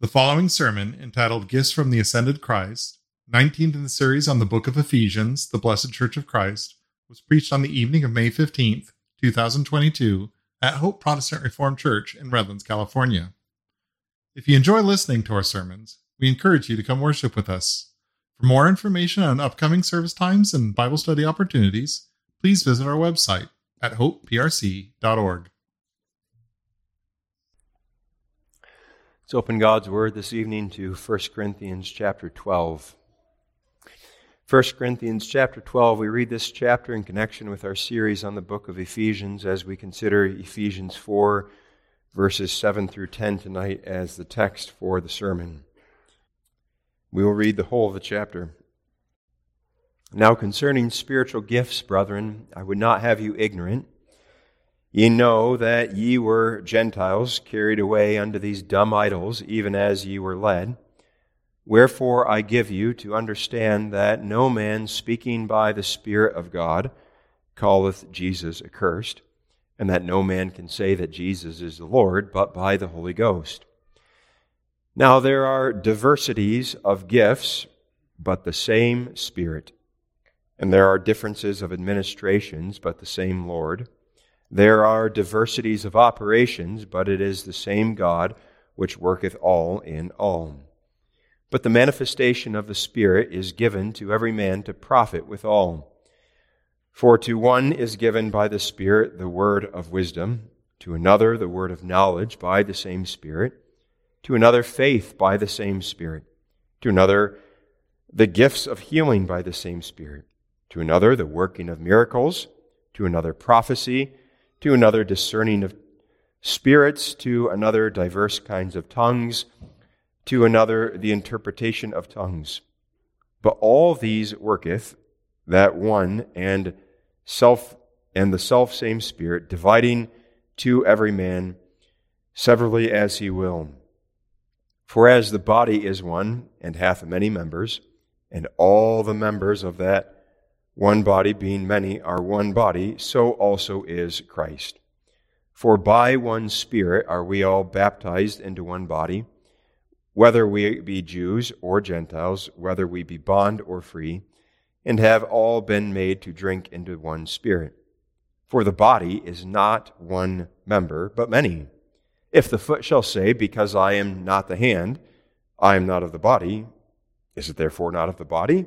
The following sermon, entitled Gifts from the Ascended Christ, 19th in the series on the book of Ephesians, the Blessed Church of Christ, was preached on the evening of May 15th, 2022, at Hope Protestant Reformed Church in Redlands, California. If you enjoy listening to our sermons, we encourage you to come worship with us. For more information on upcoming service times and Bible study opportunities, please visit our website at hopeprc.org. Let's open God's Word this evening to 1 Corinthians chapter 12. 1 Corinthians chapter 12, we read this chapter in connection with our series on the book of Ephesians as we consider Ephesians 4, verses 7 through 10 tonight as the text for the sermon. We will read the whole of the chapter. Now, concerning spiritual gifts, brethren, I would not have you ignorant. Ye know that ye were Gentiles, carried away unto these dumb idols, even as ye were led. Wherefore I give you to understand that no man speaking by the Spirit of God calleth Jesus accursed, and that no man can say that Jesus is the Lord but by the Holy Ghost. Now there are diversities of gifts, but the same Spirit. And there are differences of administrations, but the same Lord. There are diversities of operations, but it is the same God which worketh all in all. But the manifestation of the Spirit is given to every man to profit withal. For to one is given by the Spirit the word of wisdom, to another the word of knowledge by the same Spirit, to another faith by the same Spirit, to another the gifts of healing by the same Spirit, to another the working of miracles, to another prophecy to another discerning of spirits, to another diverse kinds of tongues, to another the interpretation of tongues. But all these worketh that one and self and the self same Spirit, dividing to every man severally as he will. For as the body is one and hath many members, and all the members of that one body being many are one body, so also is Christ. For by one Spirit are we all baptized into one body, whether we be Jews or Gentiles, whether we be bond or free, and have all been made to drink into one Spirit. For the body is not one member, but many. If the foot shall say, Because I am not the hand, I am not of the body, is it therefore not of the body?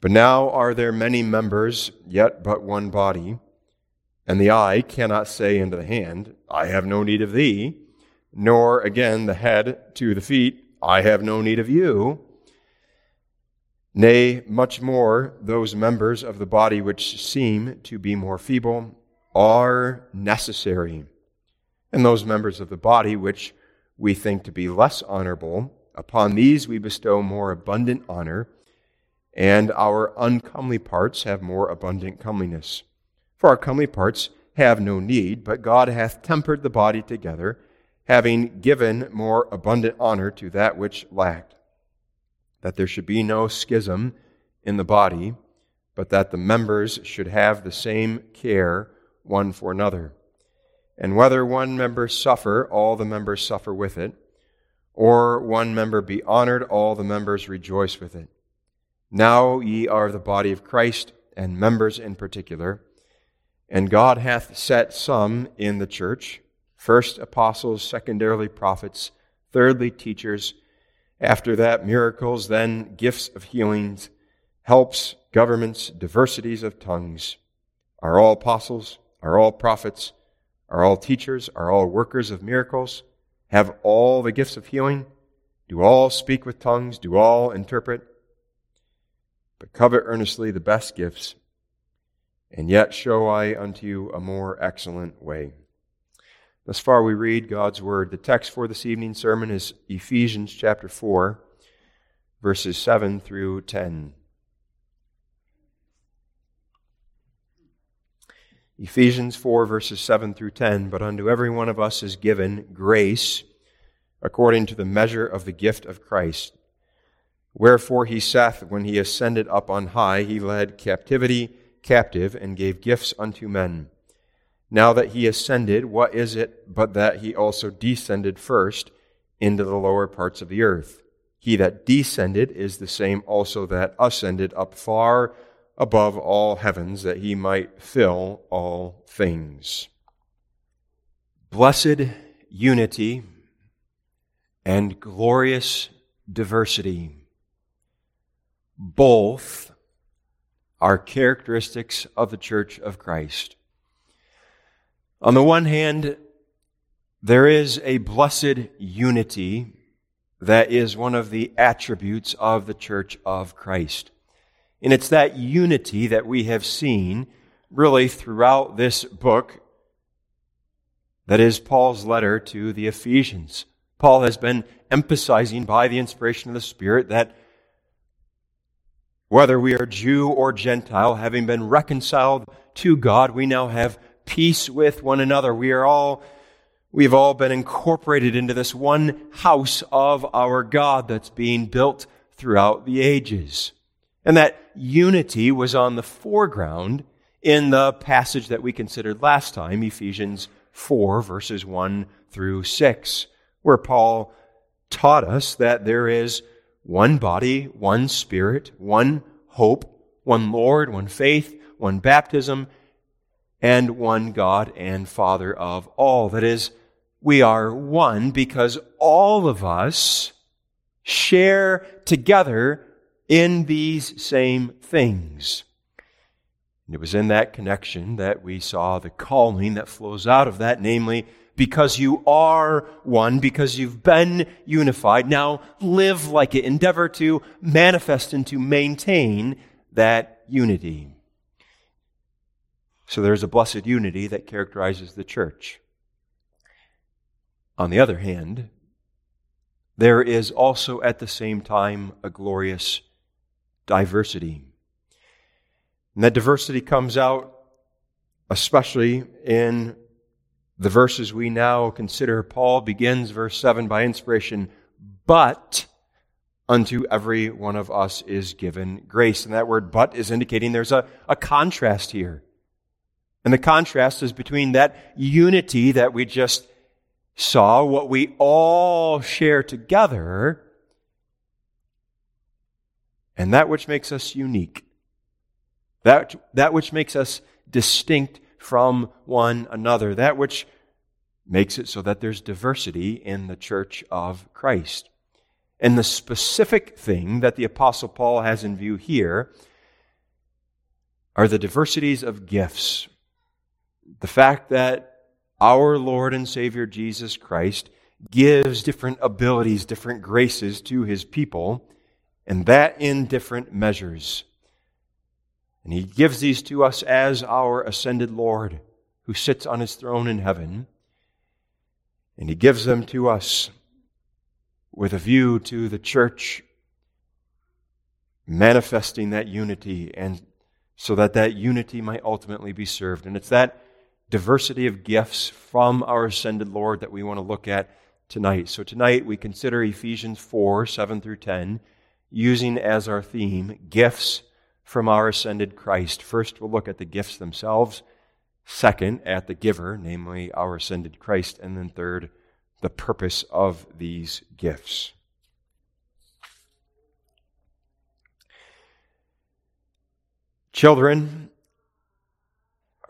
But now are there many members, yet but one body. And the eye cannot say unto the hand, I have no need of thee, nor again the head to the feet, I have no need of you. Nay, much more, those members of the body which seem to be more feeble are necessary. And those members of the body which we think to be less honorable, upon these we bestow more abundant honor and our uncomely parts have more abundant comeliness. For our comely parts have no need, but God hath tempered the body together, having given more abundant honor to that which lacked, that there should be no schism in the body, but that the members should have the same care one for another. And whether one member suffer, all the members suffer with it, or one member be honored, all the members rejoice with it. Now ye are the body of Christ, and members in particular. And God hath set some in the church first apostles, secondarily prophets, thirdly teachers, after that miracles, then gifts of healings, helps, governments, diversities of tongues. Are all apostles? Are all prophets? Are all teachers? Are all workers of miracles? Have all the gifts of healing? Do all speak with tongues? Do all interpret? But covet earnestly the best gifts, and yet show I unto you a more excellent way. Thus far we read God's word. The text for this evening's sermon is Ephesians chapter 4, verses 7 through 10. Ephesians 4, verses 7 through 10. But unto every one of us is given grace according to the measure of the gift of Christ. Wherefore he saith, when he ascended up on high, he led captivity captive and gave gifts unto men. Now that he ascended, what is it but that he also descended first into the lower parts of the earth? He that descended is the same also that ascended up far above all heavens, that he might fill all things. Blessed unity and glorious diversity. Both are characteristics of the Church of Christ. On the one hand, there is a blessed unity that is one of the attributes of the Church of Christ. And it's that unity that we have seen really throughout this book that is Paul's letter to the Ephesians. Paul has been emphasizing by the inspiration of the Spirit that whether we are Jew or Gentile, having been reconciled to God, we now have peace with one another. We are all, we've all been incorporated into this one house of our God that's being built throughout the ages. And that unity was on the foreground in the passage that we considered last time, Ephesians 4, verses 1 through 6, where Paul taught us that there is one body, one spirit, one hope, one Lord, one faith, one baptism, and one God and Father of all. That is, we are one because all of us share together in these same things. And it was in that connection that we saw the calling that flows out of that, namely, because you are one, because you've been unified, now live like it. Endeavor to manifest and to maintain that unity. So there's a blessed unity that characterizes the church. On the other hand, there is also at the same time a glorious diversity. And that diversity comes out especially in the verses we now consider. Paul begins verse 7 by inspiration, but unto every one of us is given grace. And that word but is indicating there's a, a contrast here. And the contrast is between that unity that we just saw, what we all share together, and that which makes us unique, that, that which makes us distinct from one another, that which makes it so that there's diversity in the church of Christ. And the specific thing that the Apostle Paul has in view here are the diversities of gifts. The fact that our Lord and Savior Jesus Christ gives different abilities, different graces to his people and that in different measures. And he gives these to us as our ascended Lord who sits on his throne in heaven. And he gives them to us with a view to the church manifesting that unity and so that that unity might ultimately be served. And it's that diversity of gifts from our ascended Lord that we want to look at tonight. So tonight we consider Ephesians 4, 7 through 10 using as our theme gifts from our ascended Christ. First, we'll look at the gifts themselves. Second, at the giver, namely our ascended Christ. And then third, the purpose of these gifts. Children,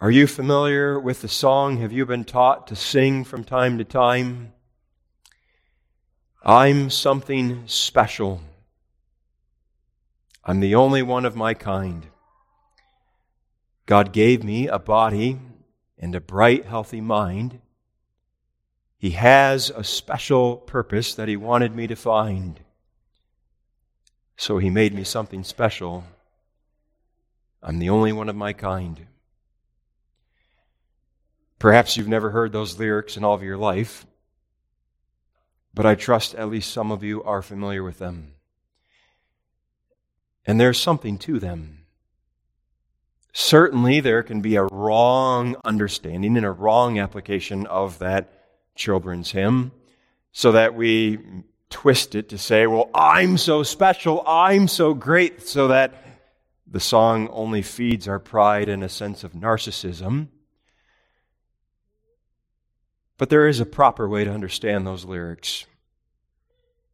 are you familiar with the song? Have you been taught to sing from time to time? I'm something special. I'm the only one of my kind. God gave me a body and a bright, healthy mind. He has a special purpose that He wanted me to find. So He made me something special. I'm the only one of my kind. Perhaps you've never heard those lyrics in all of your life, but I trust at least some of you are familiar with them. And there's something to them. Certainly, there can be a wrong understanding and a wrong application of that children's hymn so that we twist it to say, well, I'm so special, I'm so great, so that the song only feeds our pride and a sense of narcissism. But there is a proper way to understand those lyrics.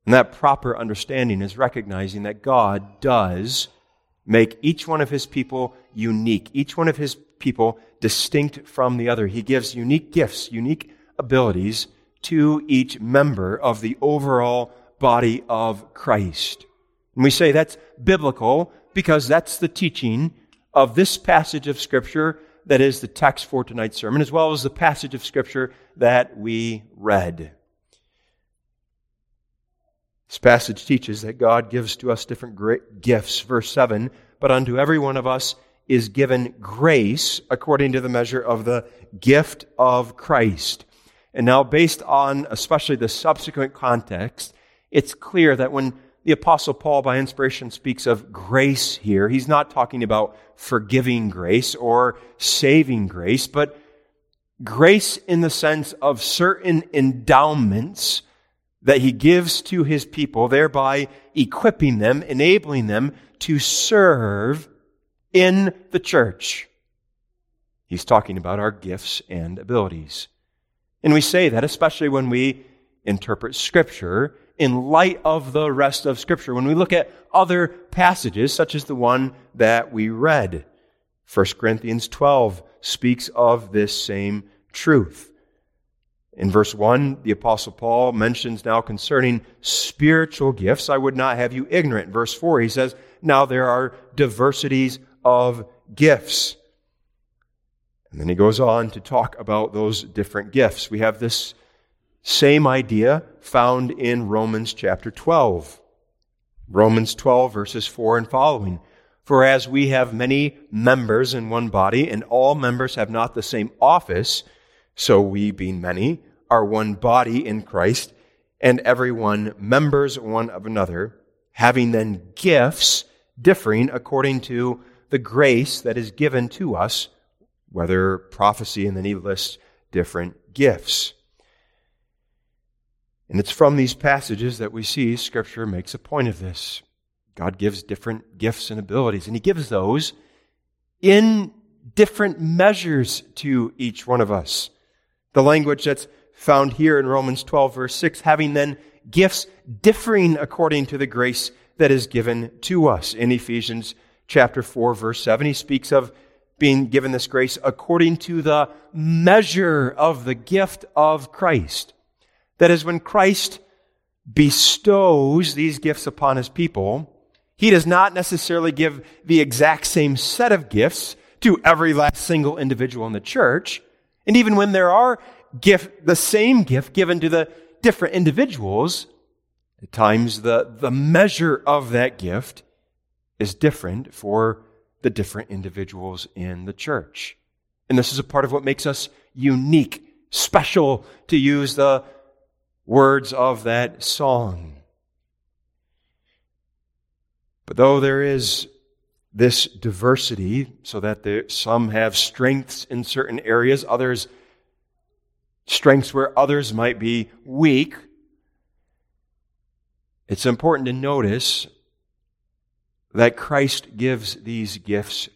And that proper understanding is recognizing that God does make each one of his people unique, each one of his people distinct from the other. He gives unique gifts, unique abilities to each member of the overall body of Christ. And we say that's biblical because that's the teaching of this passage of Scripture that is the text for tonight's sermon, as well as the passage of Scripture that we read. This passage teaches that God gives to us different gifts. Verse 7 But unto every one of us is given grace according to the measure of the gift of Christ. And now, based on especially the subsequent context, it's clear that when the Apostle Paul, by inspiration, speaks of grace here, he's not talking about forgiving grace or saving grace, but grace in the sense of certain endowments that he gives to his people, thereby equipping them, enabling them to serve in the church. He's talking about our gifts and abilities. And we say that especially when we interpret Scripture in light of the rest of Scripture. When we look at other passages, such as the one that we read, 1 Corinthians 12 speaks of this same truth. In verse 1, the Apostle Paul mentions now concerning spiritual gifts, I would not have you ignorant. Verse 4, he says, Now there are diversities of gifts. And then he goes on to talk about those different gifts. We have this same idea found in Romans chapter 12. Romans 12, verses 4 and following. For as we have many members in one body, and all members have not the same office, so we, being many, are one body in Christ, and every one members one of another, having then gifts differing according to the grace that is given to us, whether prophecy, and then he lists different gifts. And it's from these passages that we see Scripture makes a point of this. God gives different gifts and abilities, and He gives those in different measures to each one of us. The language that's found here in Romans 12, verse 6, having then gifts differing according to the grace that is given to us. In Ephesians chapter 4, verse 7, he speaks of being given this grace according to the measure of the gift of Christ. That is, when Christ bestows these gifts upon his people, he does not necessarily give the exact same set of gifts to every last single individual in the church. And even when there are gift, the same gift given to the different individuals, at times the, the measure of that gift is different for the different individuals in the church. And this is a part of what makes us unique, special, to use the words of that song. But though there is this diversity, so that there, some have strengths in certain areas, others strengths where others might be weak, it's important to notice that Christ gives these gifts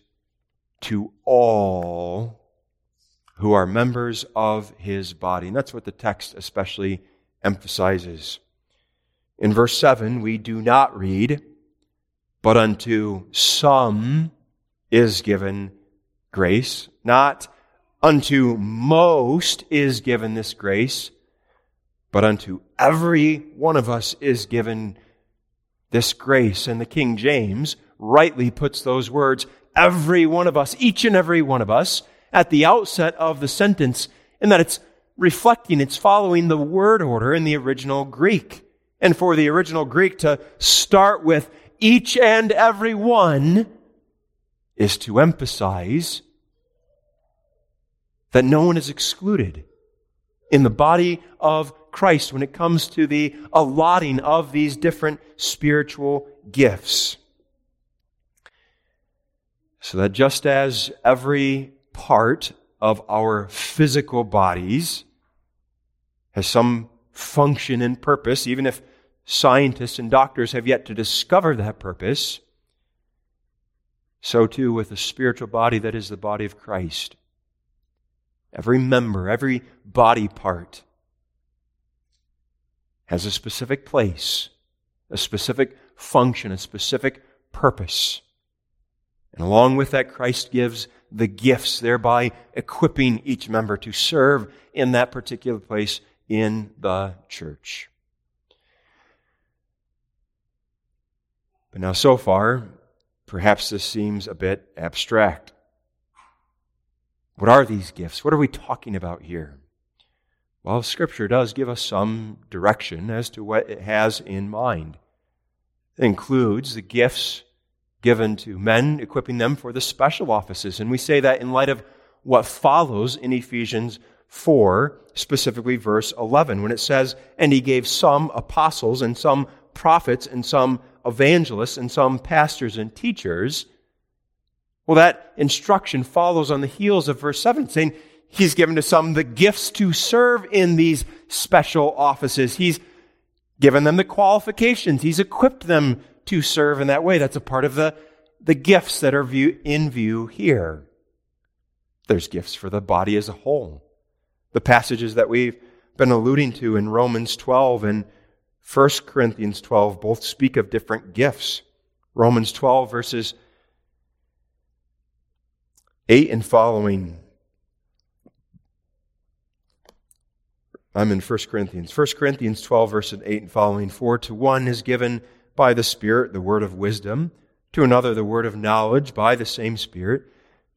to all who are members of his body. And that's what the text especially emphasizes. In verse 7, we do not read, but unto some is given grace, not unto most is given this grace, but unto every one of us is given this grace. And the King James rightly puts those words, every one of us, each and every one of us, at the outset of the sentence, in that it's reflecting, it's following the word order in the original Greek. And for the original Greek to start with each and every one is to emphasize that no one is excluded in the body of Christ when it comes to the allotting of these different spiritual gifts. So that just as every part of our physical bodies has some function and purpose, even if scientists and doctors have yet to discover that purpose, so too with the spiritual body that is the body of Christ. Every member, every body part has a specific place, a specific function, a specific purpose. And along with that, Christ gives the gifts, thereby equipping each member to serve in that particular place in the church. But now, so far, perhaps this seems a bit abstract. What are these gifts? What are we talking about here? Well, Scripture does give us some direction as to what it has in mind. It includes the gifts given to men, equipping them for the special offices. And we say that in light of what follows in Ephesians 4, specifically verse 11, when it says, And he gave some apostles, and some prophets, and some evangelists, and some pastors and teachers. Well, that instruction follows on the heels of verse 7, saying, He's given to some the gifts to serve in these special offices. He's given them the qualifications. He's equipped them to serve in that way. That's a part of the, the gifts that are view, in view here. There's gifts for the body as a whole. The passages that we've been alluding to in Romans 12 and 1 Corinthians 12 both speak of different gifts. Romans 12, verses 8 and following. I'm in 1 Corinthians. 1 Corinthians 12, verse 8 and following. For to one is given by the Spirit the word of wisdom, to another the word of knowledge by the same Spirit,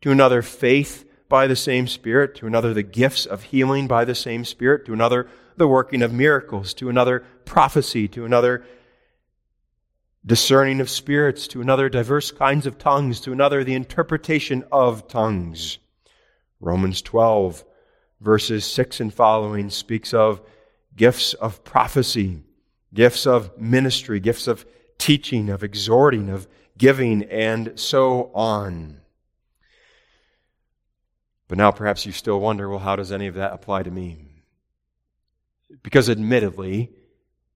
to another faith by the same Spirit, to another the gifts of healing by the same Spirit, to another the working of miracles, to another prophecy, to another discerning of spirits, to another diverse kinds of tongues, to another the interpretation of tongues. Romans 12, verses 6 and following, speaks of gifts of prophecy gifts of ministry, gifts of teaching, of exhorting, of giving, and so on. But now perhaps you still wonder well, how does any of that apply to me? Because admittedly,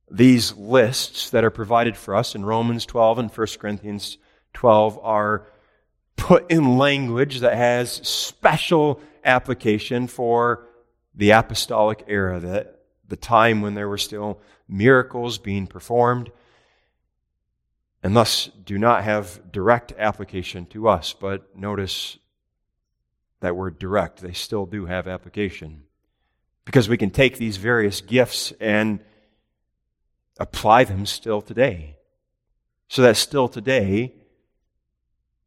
these lists that are provided for us in Romans 12 and 1 Corinthians 12 are put in language that has special application for the apostolic era, that the time when there were still miracles being performed, and thus do not have direct application to us. But notice that word direct, they still do have application. Because we can take these various gifts and apply them still today. So that still today,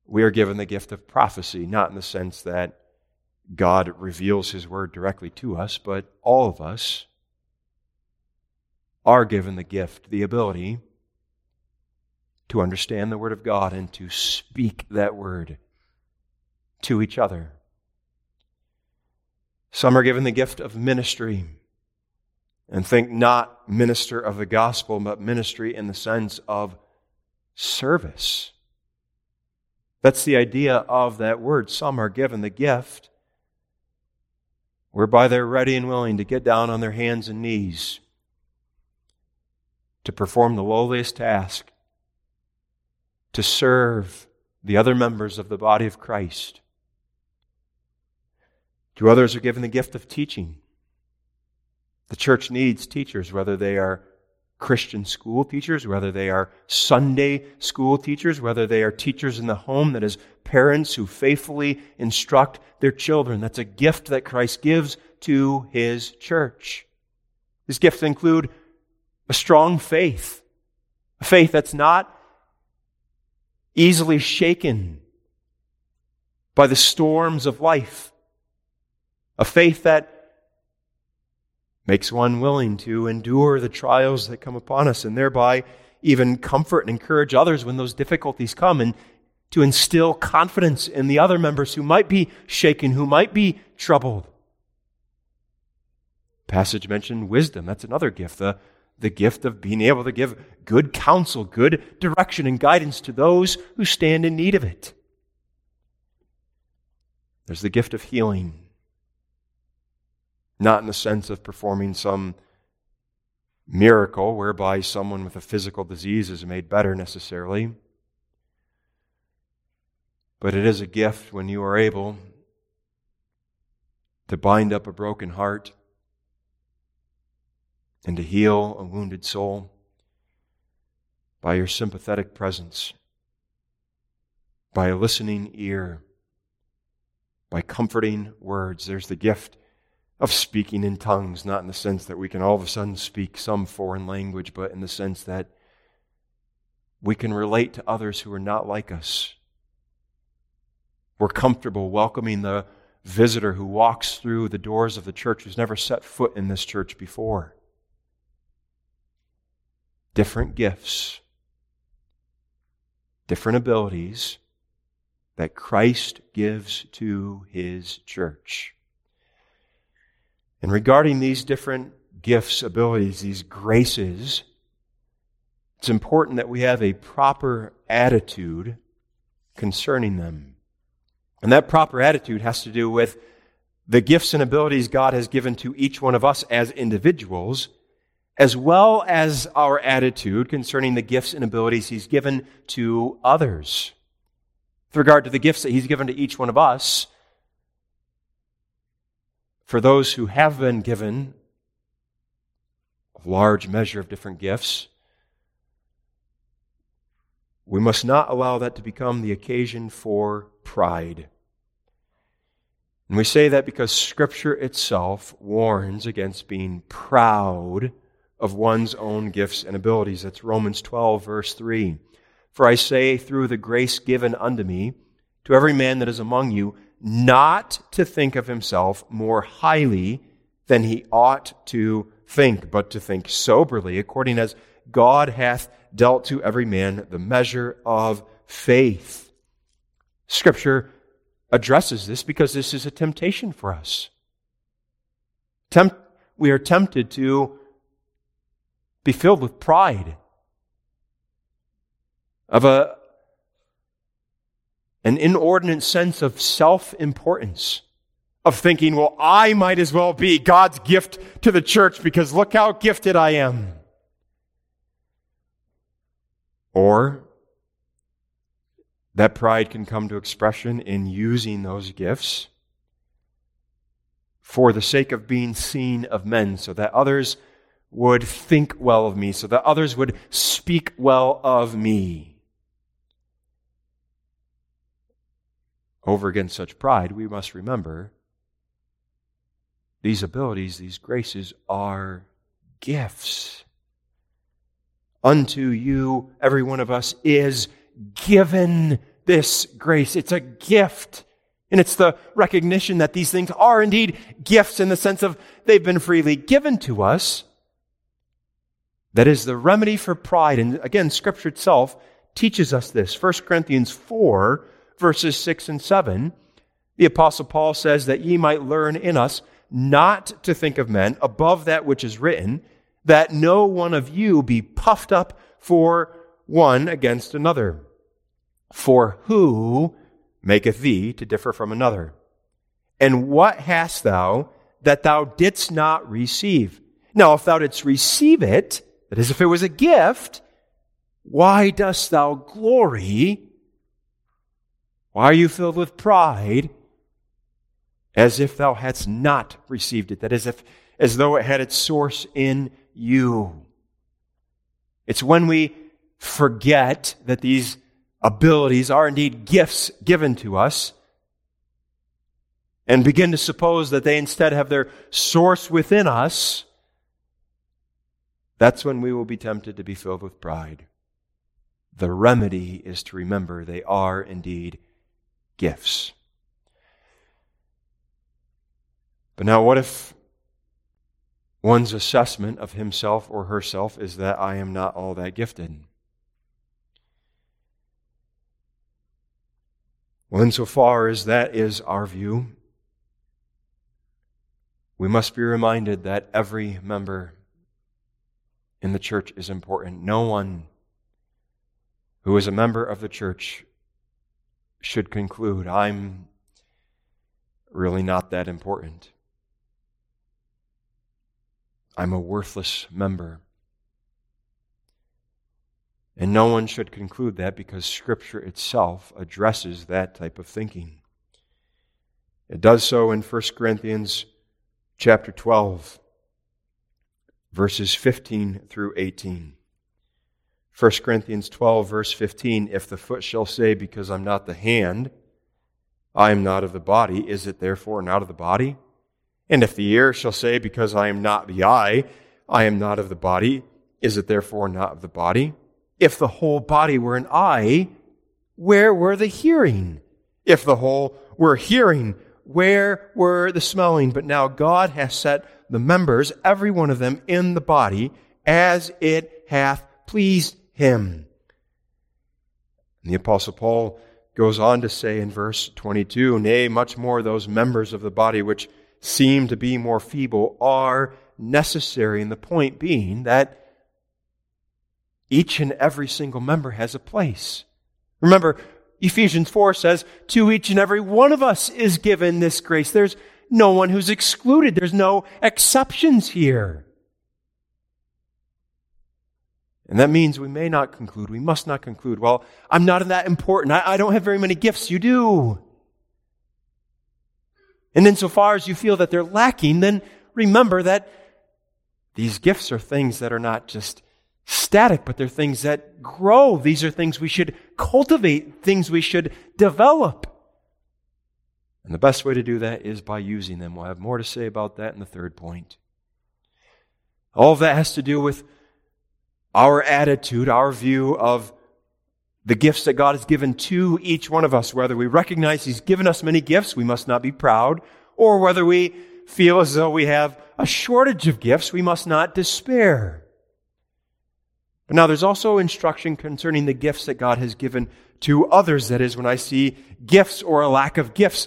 we are given the gift of prophecy, not in the sense that God reveals His word directly to us, but all of us are given the gift, the ability to understand the Word of God and to speak that Word to each other. Some are given the gift of ministry and think not minister of the gospel, but ministry in the sense of service. That's the idea of that word. Some are given the gift whereby they're ready and willing to get down on their hands and knees to perform the lowliest task, to serve the other members of the body of Christ. To others are given the gift of teaching. The church needs teachers, whether they are Christian school teachers, whether they are Sunday school teachers, whether they are teachers in the home, that is, parents who faithfully instruct their children. That's a gift that Christ gives to his church. These gifts include a strong faith, a faith that's not easily shaken by the storms of life, a faith that makes one willing to endure the trials that come upon us and thereby even comfort and encourage others when those difficulties come and to instill confidence in the other members who might be shaken, who might be troubled. Passage mentioned wisdom. That's another gift. The the gift of being able to give good counsel, good direction, and guidance to those who stand in need of it. There's the gift of healing, not in the sense of performing some miracle whereby someone with a physical disease is made better necessarily, but it is a gift when you are able to bind up a broken heart and to heal a wounded soul by your sympathetic presence, by a listening ear, by comforting words. There's the gift of speaking in tongues, not in the sense that we can all of a sudden speak some foreign language, but in the sense that we can relate to others who are not like us. We're comfortable welcoming the visitor who walks through the doors of the church who's never set foot in this church before. Different gifts, different abilities that Christ gives to his church. And regarding these different gifts, abilities, these graces, it's important that we have a proper attitude concerning them. And that proper attitude has to do with the gifts and abilities God has given to each one of us as individuals, as well as our attitude concerning the gifts and abilities He's given to others. With regard to the gifts that He's given to each one of us, for those who have been given a large measure of different gifts, we must not allow that to become the occasion for pride. And we say that because Scripture itself warns against being proud of one's own gifts and abilities. That's Romans 12, verse 3. For I say, through the grace given unto me, to every man that is among you, not to think of himself more highly than he ought to think, but to think soberly, according as God hath dealt to every man the measure of faith. Scripture addresses this because this is a temptation for us. Tempt, we are tempted to be filled with pride of a an inordinate sense of self importance, of thinking, well, I might as well be God's gift to the church because look how gifted I am. Or that pride can come to expression in using those gifts for the sake of being seen of men, so that others would think well of me, so that others would speak well of me. Over against such pride, we must remember these abilities, these graces are gifts. Unto you, every one of us, is given this grace. It's a gift. And it's the recognition that these things are indeed gifts in the sense of they've been freely given to us. That is the remedy for pride. And again, Scripture itself teaches us this. 1 Corinthians 4 verses 6 and 7, the Apostle Paul says that ye might learn in us not to think of men above that which is written, that no one of you be puffed up for one against another. For who maketh thee to differ from another? And what hast thou that thou didst not receive? Now, if thou didst receive it, that is, if it was a gift, why dost thou glory why are you filled with pride as if thou hadst not received it? That is, if, as though it had its source in you. It's when we forget that these abilities are indeed gifts given to us and begin to suppose that they instead have their source within us, that's when we will be tempted to be filled with pride. The remedy is to remember they are indeed gifts. But now, what if one's assessment of himself or herself is that I am not all that gifted? Well, insofar as that is our view, we must be reminded that every member in the church is important. No one who is a member of the church should conclude I'm really not that important. I'm a worthless member. And no one should conclude that because Scripture itself addresses that type of thinking. It does so in 1 Corinthians chapter 12, verses 15 through 18. 1 Corinthians 12, verse 15 If the foot shall say, Because I'm not the hand, I am not of the body, is it therefore not of the body? And if the ear shall say, Because I am not the eye, I am not of the body, is it therefore not of the body? If the whole body were an eye, where were the hearing? If the whole were hearing, where were the smelling? But now God hath set the members, every one of them, in the body, as it hath pleased him. And the Apostle Paul goes on to say in verse 22 Nay, much more those members of the body which seem to be more feeble are necessary. And the point being that each and every single member has a place. Remember, Ephesians 4 says, To each and every one of us is given this grace. There's no one who's excluded, there's no exceptions here. And that means we may not conclude, we must not conclude, well, I'm not that important. I, I don't have very many gifts. You do. And insofar as you feel that they're lacking, then remember that these gifts are things that are not just static, but they're things that grow. These are things we should cultivate, things we should develop. And the best way to do that is by using them. We'll have more to say about that in the third point. All of that has to do with our attitude, our view of the gifts that God has given to each one of us, whether we recognize He's given us many gifts, we must not be proud, or whether we feel as though we have a shortage of gifts, we must not despair. But now there's also instruction concerning the gifts that God has given to others. That is, when I see gifts or a lack of gifts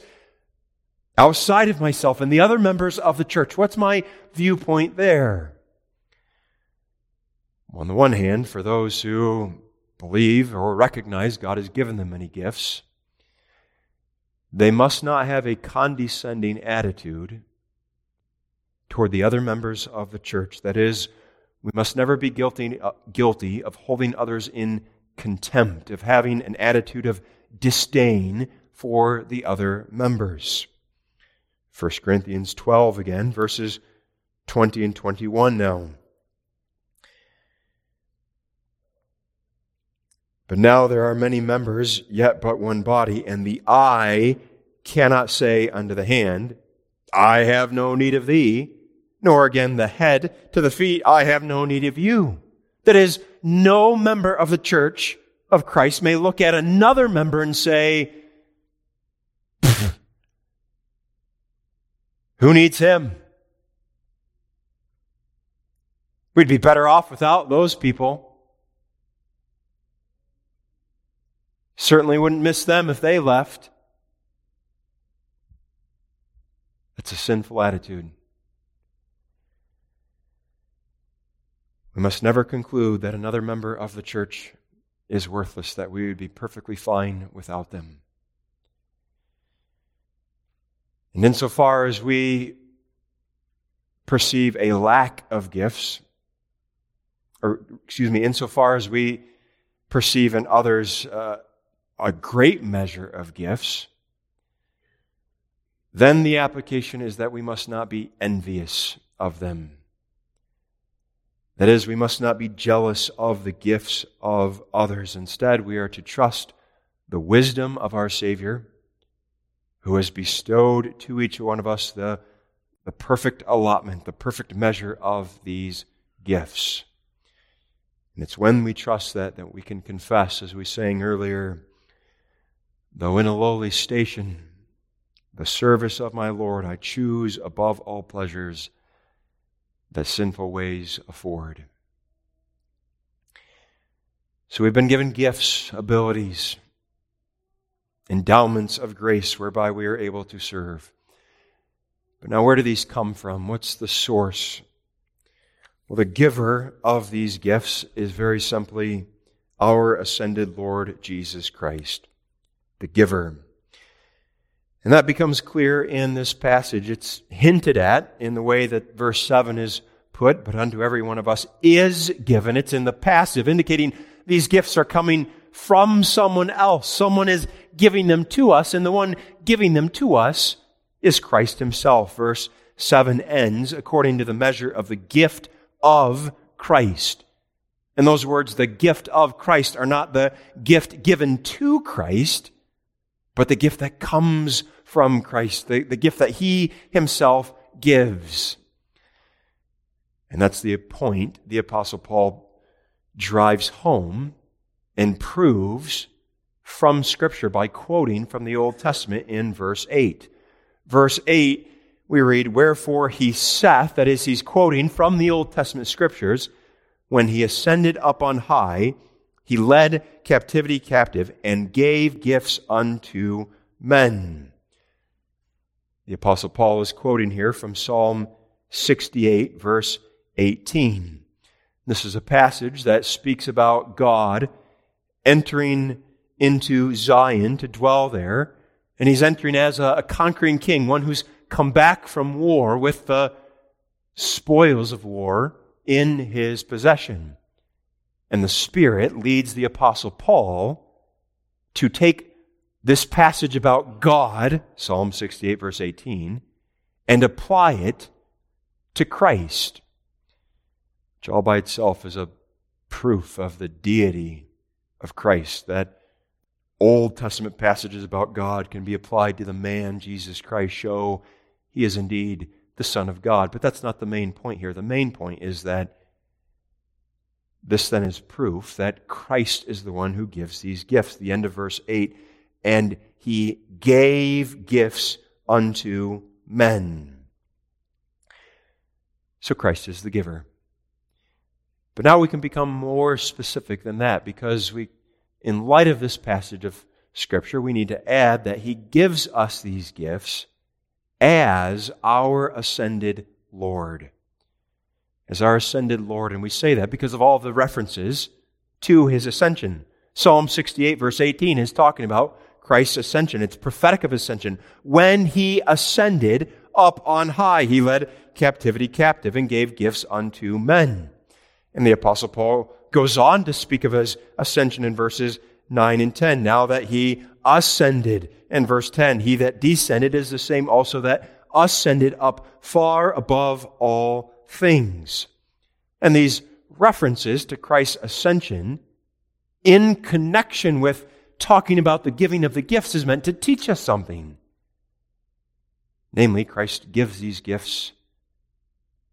outside of myself and the other members of the church, what's my viewpoint there? On the one hand, for those who believe or recognize God has given them many gifts, they must not have a condescending attitude toward the other members of the church. That is, we must never be guilty, uh, guilty of holding others in contempt, of having an attitude of disdain for the other members. 1 Corinthians 12 again, verses 20 and 21 now. But now there are many members, yet but one body, and the eye cannot say unto the hand, I have no need of thee, nor again the head to the feet, I have no need of you. That is, no member of the church of Christ may look at another member and say, Who needs him? We'd be better off without those people. Certainly wouldn't miss them if they left. That's a sinful attitude. We must never conclude that another member of the church is worthless, that we would be perfectly fine without them. And insofar as we perceive a lack of gifts, or excuse me, insofar as we perceive in others uh, a great measure of gifts, then the application is that we must not be envious of them. That is, we must not be jealous of the gifts of others. Instead, we are to trust the wisdom of our Savior, who has bestowed to each one of us the, the perfect allotment, the perfect measure of these gifts. And it's when we trust that that we can confess, as we sang earlier, Though in a lowly station, the service of my Lord I choose above all pleasures that sinful ways afford. So we've been given gifts, abilities, endowments of grace whereby we are able to serve. But now, where do these come from? What's the source? Well, the giver of these gifts is very simply our ascended Lord Jesus Christ the giver. And that becomes clear in this passage. It's hinted at in the way that verse 7 is put, but unto every one of us is given. It's in the passive, indicating these gifts are coming from someone else. Someone is giving them to us, and the one giving them to us is Christ himself. Verse 7 ends according to the measure of the gift of Christ. And those words, the gift of Christ, are not the gift given to Christ, but the gift that comes from Christ, the, the gift that He Himself gives. And that's the point the Apostle Paul drives home and proves from Scripture by quoting from the Old Testament in verse 8. Verse 8, we read, Wherefore he saith, that is, he's quoting from the Old Testament Scriptures, when he ascended up on high, he led captivity captive and gave gifts unto men. The Apostle Paul is quoting here from Psalm 68, verse 18. This is a passage that speaks about God entering into Zion to dwell there. And he's entering as a, conquering king, one who's come back from war with the spoils of war in his possession. And the Spirit leads the Apostle Paul to take this passage about God, Psalm 68, verse 18, and apply it to Christ, which all by itself is a proof of the deity of Christ, that Old Testament passages about God can be applied to the man, Jesus Christ, show he is indeed the Son of God. But that's not the main point here. The main point is that this then is proof that Christ is the one who gives these gifts. The end of verse 8 and he gave gifts unto men. So Christ is the giver. But now we can become more specific than that because we, in light of this passage of Scripture, we need to add that He gives us these gifts as our ascended Lord. As our ascended Lord. And we say that because of all the references to His ascension. Psalm 68, verse 18, is talking about Christ's ascension. It's prophetic of ascension. When He ascended up on high, He led captivity captive and gave gifts unto men. And the Apostle Paul goes on to speak of his ascension in verses 9 and 10. Now that he ascended, in verse 10, he that descended is the same also that ascended up far above all things. And these references to Christ's ascension in connection with talking about the giving of the gifts is meant to teach us something. Namely, Christ gives these gifts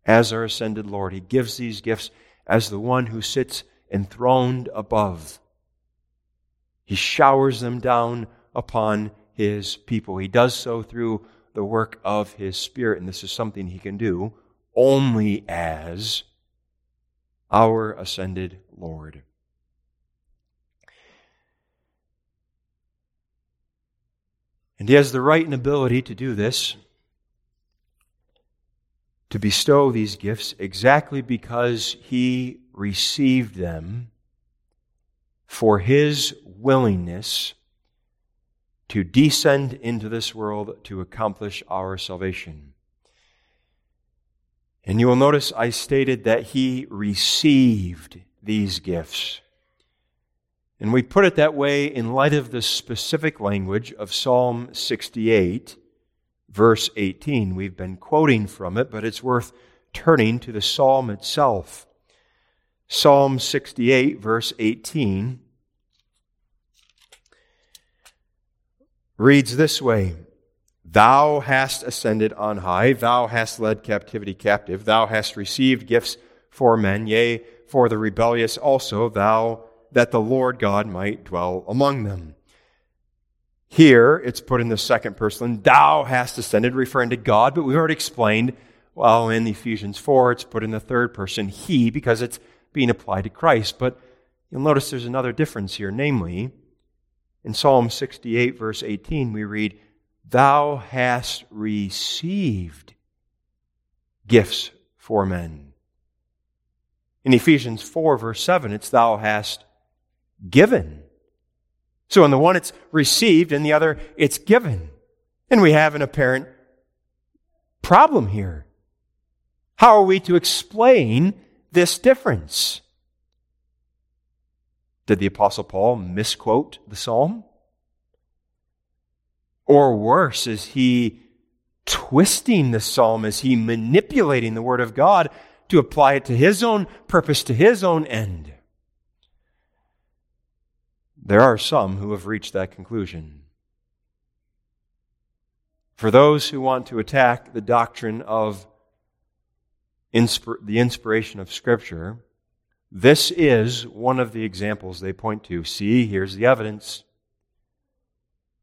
as our ascended Lord. He gives these gifts as the one who sits enthroned above. He showers them down upon his people. He does so through the work of his Spirit, and this is something he can do only as our ascended Lord. And he has the right and ability to do this to bestow these gifts exactly because he received them for his willingness to descend into this world to accomplish our salvation. And you will notice I stated that he received these gifts. And we put it that way in light of the specific language of Psalm 68 verse 18. We've been quoting from it, but it's worth turning to the psalm itself. Psalm 68, verse 18, reads this way Thou hast ascended on high, thou hast led captivity captive, thou hast received gifts for men, yea, for the rebellious also, thou that the Lord God might dwell among them. Here, it's put in the second person, thou hast ascended, referring to God, but we've already explained, well, in Ephesians 4, it's put in the third person, he, because it's being applied to Christ. But you'll notice there's another difference here, namely, in Psalm 68, verse 18, we read, Thou hast received gifts for men. In Ephesians 4, verse 7, it's Thou hast given so in the one it's received, in the other it's given. And we have an apparent problem here. How are we to explain this difference? Did the Apostle Paul misquote the psalm? Or worse, is he twisting the psalm? Is he manipulating the Word of God to apply it to his own purpose, to his own end? There are some who have reached that conclusion. For those who want to attack the doctrine of inspir- the inspiration of Scripture, this is one of the examples they point to. See, here's the evidence.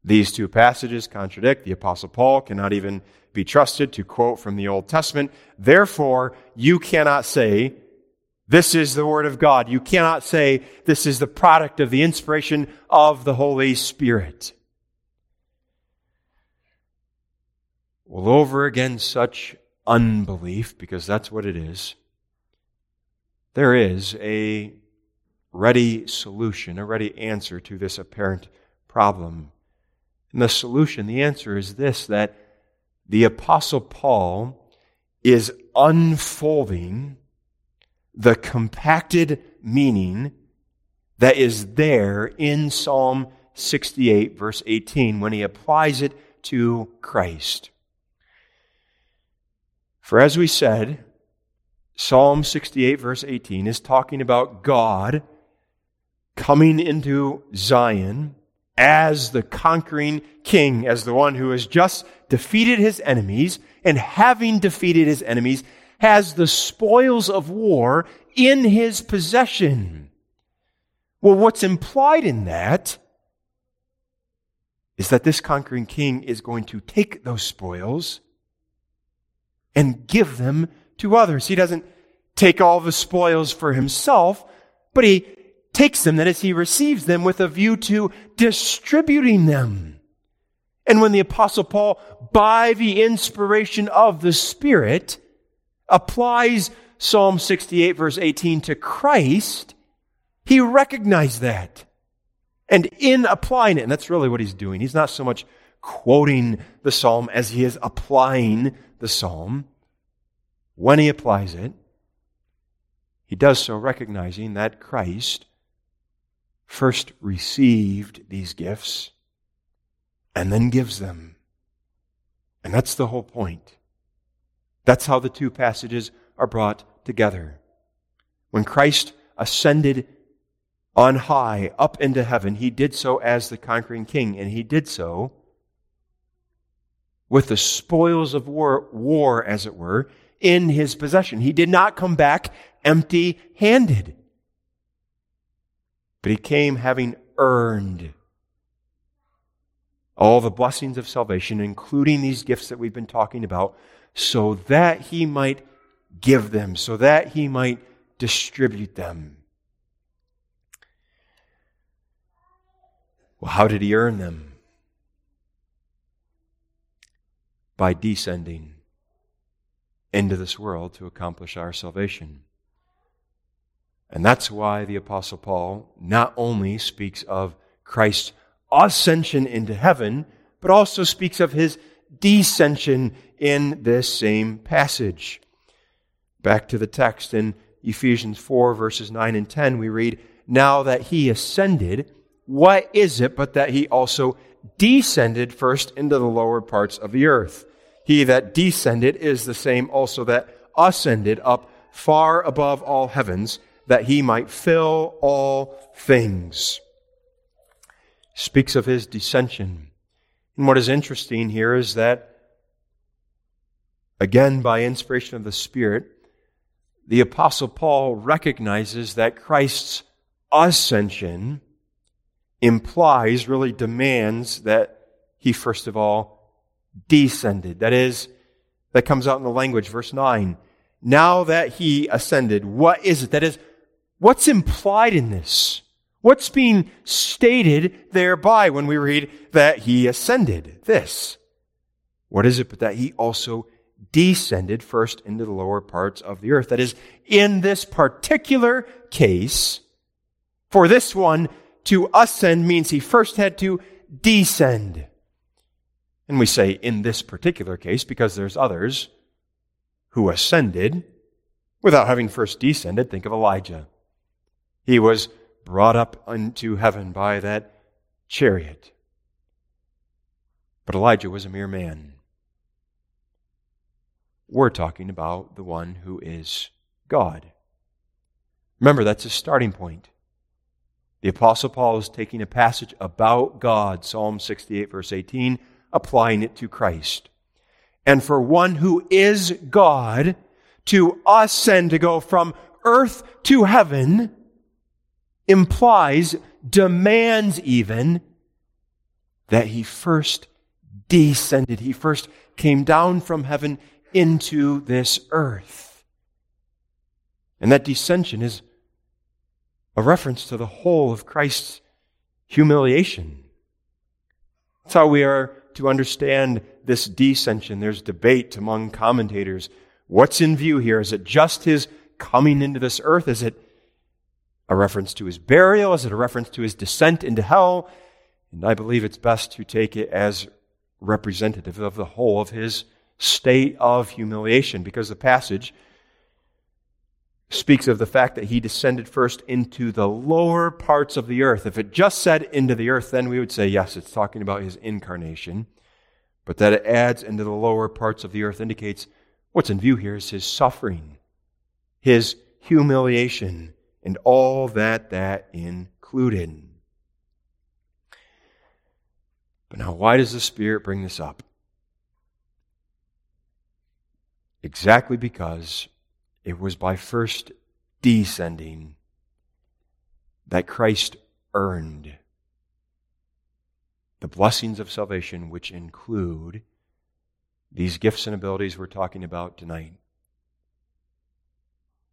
These two passages contradict. The Apostle Paul cannot even be trusted to quote from the Old Testament. Therefore, you cannot say, this is the Word of God. You cannot say, this is the product of the inspiration of the Holy Spirit. Well, over again, such unbelief, because that's what it is, there is a ready solution, a ready answer to this apparent problem. And the solution, the answer is this that the Apostle Paul is unfolding the compacted meaning that is there in Psalm 68, verse 18, when he applies it to Christ. For as we said, Psalm 68, verse 18, is talking about God coming into Zion as the conquering king, as the one who has just defeated his enemies, and having defeated his enemies, has the spoils of war in his possession. Well, what's implied in that is that this conquering king is going to take those spoils and give them to others. He doesn't take all the spoils for himself, but he takes them, that is, he receives them with a view to distributing them. And when the Apostle Paul, by the inspiration of the Spirit, applies Psalm 68, verse 18 to Christ, he recognized that. And in applying it, and that's really what he's doing, he's not so much quoting the psalm as he is applying the psalm. When he applies it, he does so recognizing that Christ first received these gifts and then gives them. And that's the whole point. That's how the two passages are brought together. When Christ ascended on high up into heaven, he did so as the conquering king, and he did so with the spoils of war, war as it were, in his possession. He did not come back empty handed, but he came having earned all the blessings of salvation, including these gifts that we've been talking about, so that he might give them, so that he might distribute them. Well, how did he earn them? By descending into this world to accomplish our salvation. And that's why the Apostle Paul not only speaks of Christ's ascension into heaven, but also speaks of his descension in this same passage. Back to the text in Ephesians 4, verses 9 and 10, we read, Now that he ascended, what is it but that he also descended first into the lower parts of the earth? He that descended is the same also that ascended up far above all heavens, that he might fill all things. Speaks of his descension. And what is interesting here is that, again, by inspiration of the Spirit, the Apostle Paul recognizes that Christ's ascension implies, really demands, that he first of all descended. That is, that comes out in the language, verse 9. Now that he ascended, what is it? That is, what's implied in this? What's being stated thereby when we read that he ascended? This. What is it but that he also descended first into the lower parts of the earth? That is, in this particular case, for this one, to ascend means he first had to descend. And we say in this particular case because there's others who ascended without having first descended. Think of Elijah. He was brought up unto heaven by that chariot. But Elijah was a mere man. We're talking about the one who is God. Remember, that's a starting point. The Apostle Paul is taking a passage about God, Psalm 68, verse 18, applying it to Christ. And for one who is God to ascend, to go from earth to heaven, implies, demands even, that he first descended. He first came down from heaven into this earth. And that descension is a reference to the whole of Christ's humiliation. That's how we are to understand this descension. There's debate among commentators. What's in view here? Is it just his coming into this earth? Is it a reference to his burial? Is it a reference to his descent into hell? And I believe it's best to take it as representative of the whole of his state of humiliation because the passage speaks of the fact that he descended first into the lower parts of the earth. If it just said into the earth, then we would say, yes, it's talking about his incarnation. But that it adds into the lower parts of the earth indicates what's in view here is his suffering, his humiliation, and all that that included. But now, why does the Spirit bring this up? Exactly because it was by first descending that Christ earned the blessings of salvation, which include these gifts and abilities we're talking about tonight.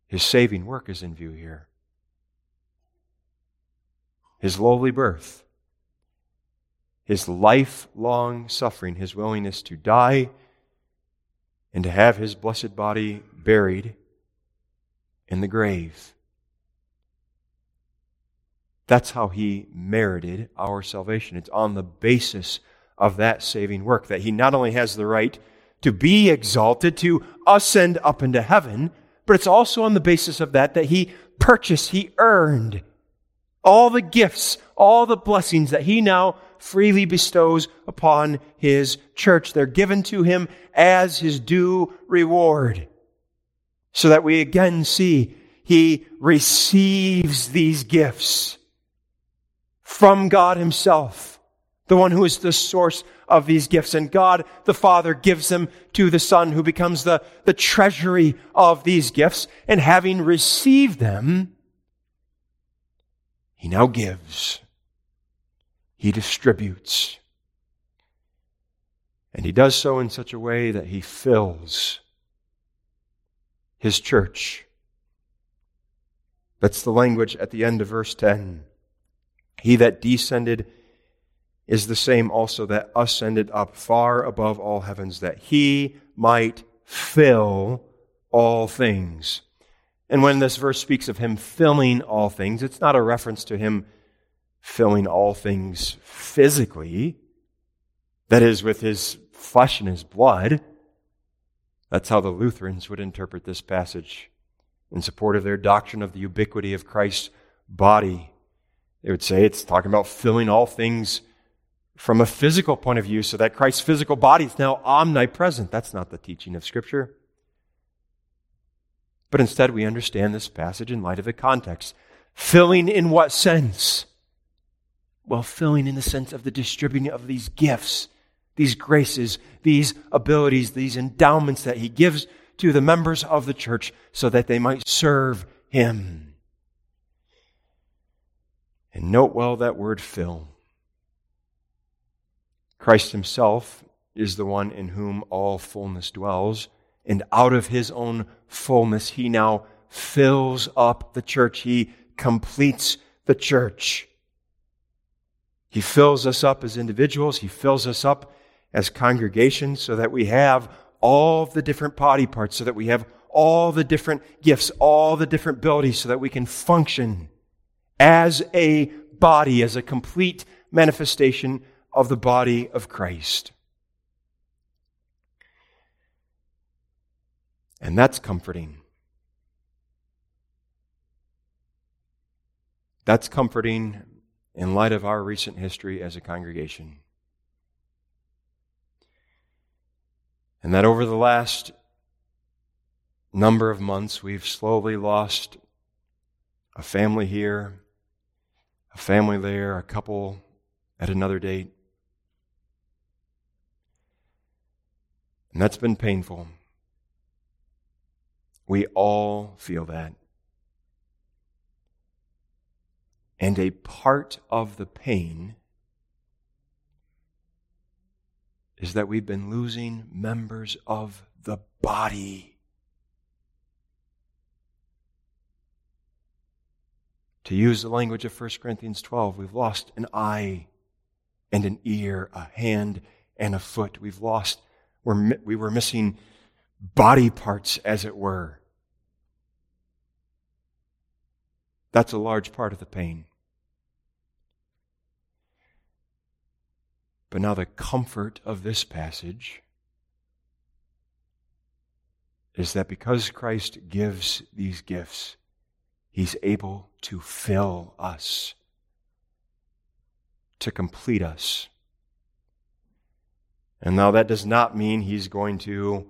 His saving work is in view here. His lowly birth, his lifelong suffering, his willingness to die and to have his blessed body buried in the grave. That's how he merited our salvation. It's on the basis of that saving work that he not only has the right to be exalted, to ascend up into heaven, but it's also on the basis of that that he purchased, he earned all the gifts, all the blessings that he now freely bestows upon his church. They're given to him as his due reward so that we again see he receives these gifts from God himself, the one who is the source of these gifts. And God the Father gives them to the Son who becomes the, the treasury of these gifts. And having received them, he now gives. He distributes. And he does so in such a way that he fills his church. That's the language at the end of verse 10. He that descended is the same also that ascended up far above all heavens, that he might fill all things. And when this verse speaks of him filling all things, it's not a reference to him filling all things physically, that is, with his flesh and his blood. That's how the Lutherans would interpret this passage in support of their doctrine of the ubiquity of Christ's body. They would say it's talking about filling all things from a physical point of view so that Christ's physical body is now omnipresent. That's not the teaching of Scripture. But instead, we understand this passage in light of the context. Filling in what sense? Well, filling in the sense of the distributing of these gifts these graces, these abilities, these endowments that He gives to the members of the church so that they might serve Him. And note well that word fill. Christ Himself is the one in whom all fullness dwells, and out of His own fullness, He now fills up the church. He completes the church. He fills us up as individuals. He fills us up as congregations so that we have all the different body parts, so that we have all the different gifts, all the different abilities, so that we can function as a body, as a complete manifestation of the body of Christ. And that's comforting. That's comforting in light of our recent history as a congregation. And that over the last number of months, we've slowly lost a family here, a family there, a couple at another date. And that's been painful. We all feel that. And a part of the pain is that we've been losing members of the body. To use the language of 1 Corinthians 12, we've lost an eye and an ear, a hand and a foot. We've lost, we're, we were missing body parts, as it were. That's a large part of the pain. But now, the comfort of this passage is that because Christ gives these gifts, He's able to fill us, to complete us. And now that does not mean He's going to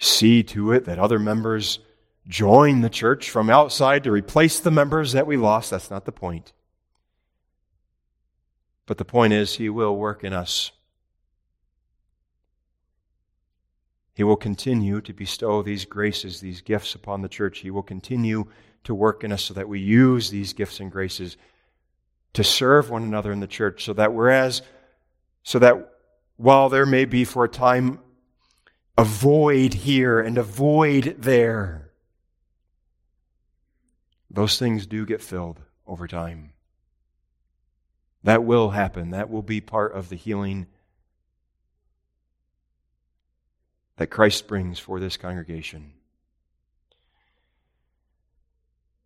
see to it that other members join the church from outside to replace the members that we lost. That's not the point. But the point is, He will work in us. He will continue to bestow these graces, these gifts upon the church. He will continue to work in us so that we use these gifts and graces to serve one another in the church, so that whereas, so that while there may be for a time a void here and a void there, those things do get filled over time. That will happen. That will be part of the healing that Christ brings for this congregation.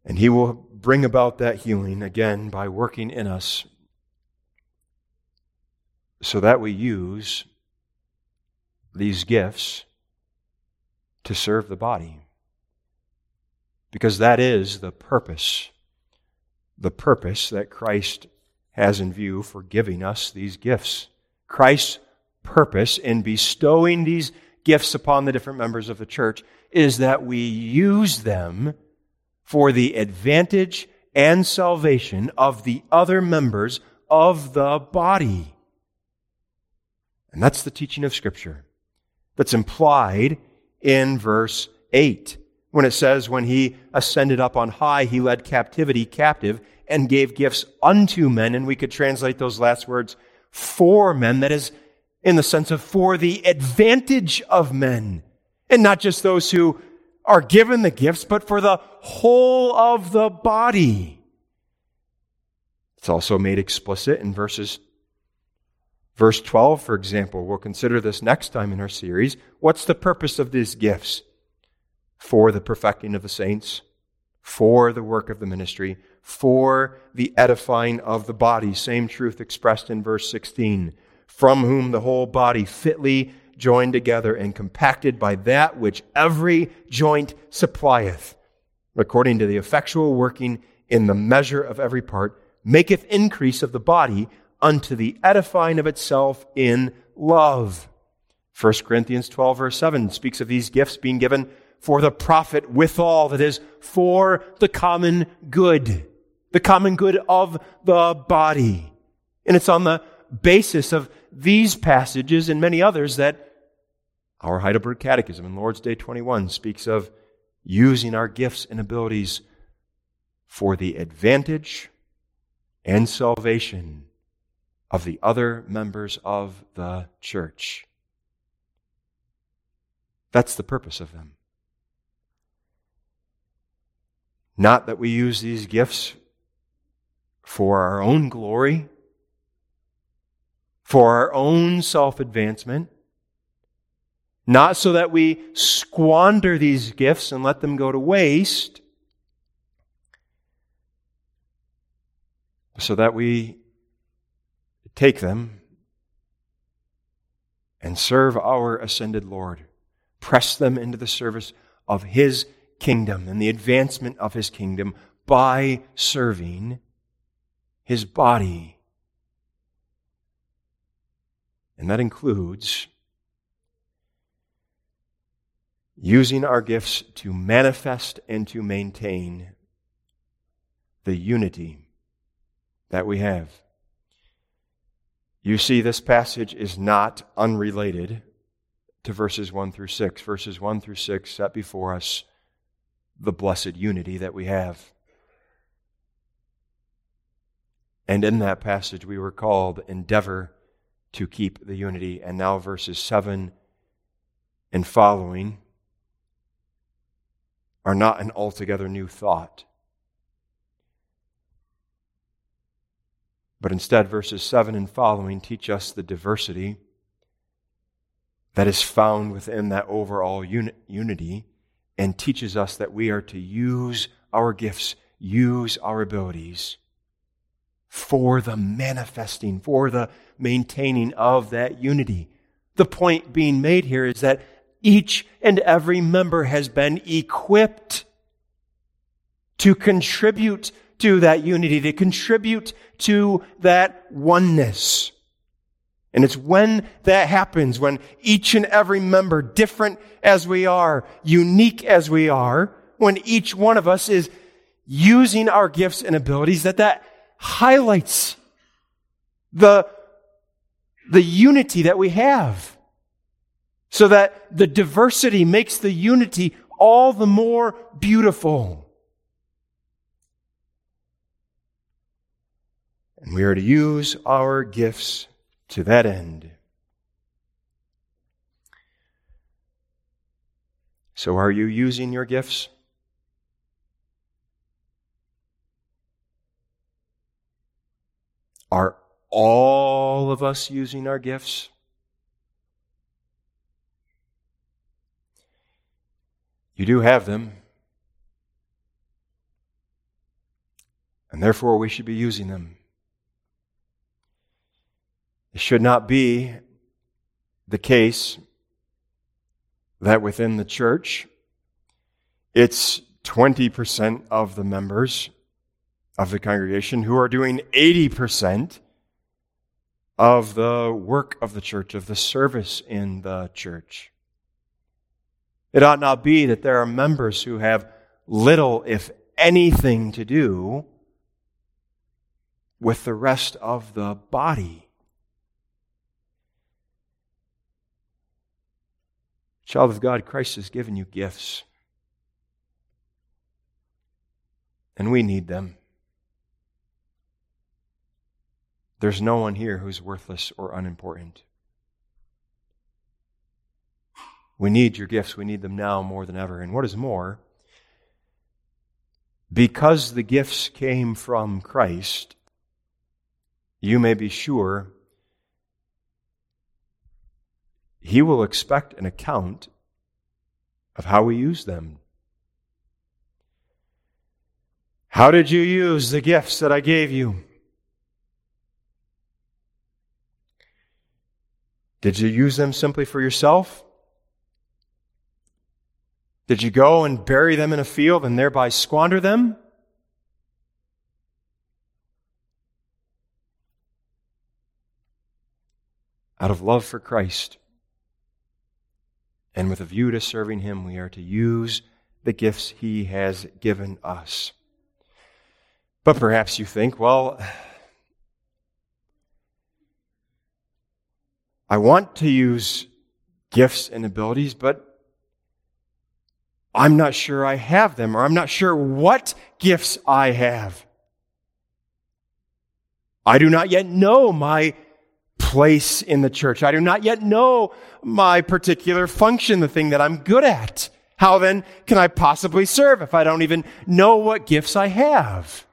And He will bring about that healing again by working in us so that we use these gifts to serve the body. Because that is the purpose, the purpose that Christ has in view for giving us these gifts. Christ's purpose in bestowing these gifts upon the different members of the church is that we use them for the advantage and salvation of the other members of the body. And that's the teaching of Scripture that's implied in verse 8 when it says, When he ascended up on high, he led captivity captive and gave gifts unto men. And we could translate those last words for men. That is, in the sense of for the advantage of men. And not just those who are given the gifts, but for the whole of the body. It's also made explicit in verses Verse 12, for example, we'll consider this next time in our series. What's the purpose of these gifts? for the perfecting of the saints, for the work of the ministry, for the edifying of the body. Same truth expressed in verse 16. From whom the whole body fitly joined together and compacted by that which every joint supplieth, according to the effectual working in the measure of every part, maketh increase of the body unto the edifying of itself in love. 1 Corinthians 12, verse 7 speaks of these gifts being given for the profit withal, that is, for the common good, the common good of the body. And it's on the basis of these passages and many others that our Heidelberg Catechism in Lord's Day 21 speaks of using our gifts and abilities for the advantage and salvation of the other members of the church. That's the purpose of them. Not that we use these gifts for our own glory, for our own self advancement, not so that we squander these gifts and let them go to waste, so that we take them and serve our ascended Lord, press them into the service of His kingdom and the advancement of His kingdom by serving His body. And that includes using our gifts to manifest and to maintain the unity that we have. You see, this passage is not unrelated to verses 1 through 6. Verses 1 through 6 set before us the blessed unity that we have. And in that passage, we were called endeavor to keep the unity. And now, verses 7 and following are not an altogether new thought. But instead, verses 7 and following teach us the diversity that is found within that overall uni- unity and teaches us that we are to use our gifts, use our abilities for the manifesting, for the maintaining of that unity. The point being made here is that each and every member has been equipped to contribute to that unity, to contribute to that oneness. And it's when that happens, when each and every member, different as we are, unique as we are, when each one of us is using our gifts and abilities, that that highlights the, the unity that we have so that the diversity makes the unity all the more beautiful. And we are to use our gifts to that end. So, are you using your gifts? Are all of us using our gifts? You do have them. And therefore, we should be using them. It should not be the case that within the church, it's 20% of the members of the congregation who are doing 80% of the work of the church, of the service in the church. It ought not be that there are members who have little, if anything, to do with the rest of the body. Child of God, Christ has given you gifts. And we need them. There's no one here who's worthless or unimportant. We need your gifts. We need them now more than ever. And what is more, because the gifts came from Christ, you may be sure He will expect an account of how we use them. How did you use the gifts that I gave you? Did you use them simply for yourself? Did you go and bury them in a field and thereby squander them? Out of love for Christ and with a view to serving Him, we are to use the gifts He has given us. But perhaps you think, well, I want to use gifts and abilities, but I'm not sure I have them, or I'm not sure what gifts I have. I do not yet know my place in the church. I do not yet know my particular function, the thing that I'm good at. How then can I possibly serve if I don't even know what gifts I have?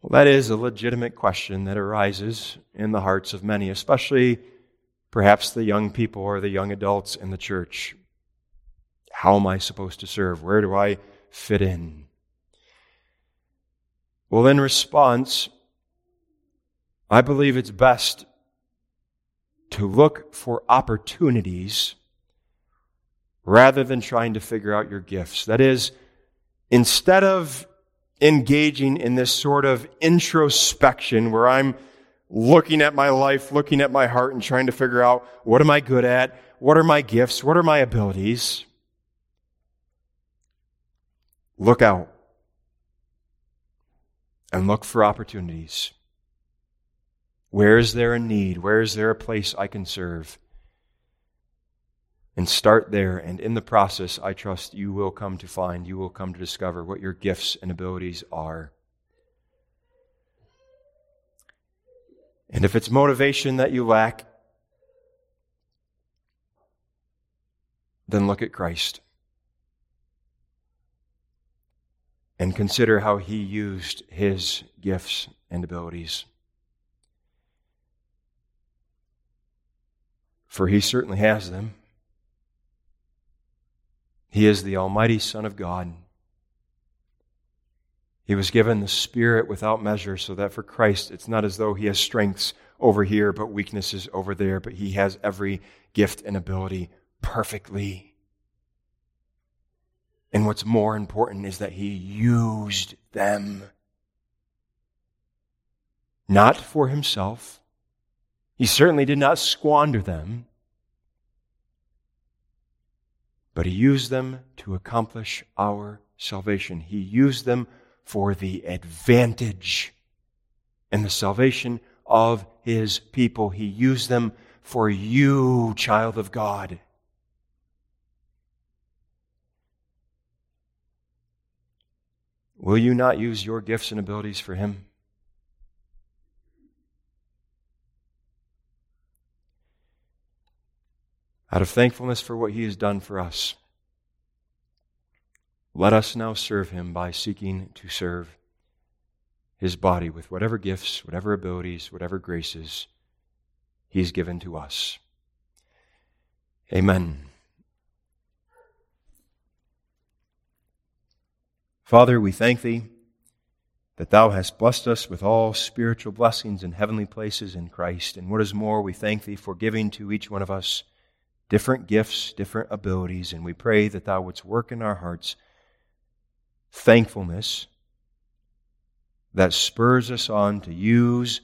Well, that is a legitimate question that arises in the hearts of many, especially perhaps the young people or the young adults in the church. How am I supposed to serve? Where do I fit in? Well, in response, I believe it's best to look for opportunities rather than trying to figure out your gifts. That is, instead of engaging in this sort of introspection where I'm looking at my life, looking at my heart, and trying to figure out what am I good at? What are my gifts? What are my abilities? Look out and look for opportunities. Where is there a need? Where is there a place I can serve? And start there. And in the process, I trust you will come to find, you will come to discover what your gifts and abilities are. And if it's motivation that you lack, then look at Christ. And consider how he used his gifts and abilities. For he certainly has them. He is the Almighty Son of God. He was given the Spirit without measure, so that for Christ, it's not as though he has strengths over here, but weaknesses over there, but he has every gift and ability perfectly. And what's more important is that he used them. Not for himself. He certainly did not squander them but he used them to accomplish our salvation. He used them for the advantage and the salvation of his people. He used them for you, child of God. Will you not use your gifts and abilities for him? Out of thankfulness for what he has done for us. Let us now serve him by seeking to serve his body with whatever gifts, whatever abilities, whatever graces he's given to us. Amen. Father, we thank thee that thou hast blessed us with all spiritual blessings in heavenly places in Christ. And what is more, we thank thee for giving to each one of us different gifts, different abilities, and we pray that Thou wouldst work in our hearts thankfulness that spurs us on to use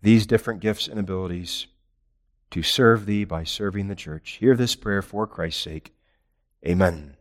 these different gifts and abilities to serve Thee by serving the church. Hear this prayer for Christ's sake. Amen.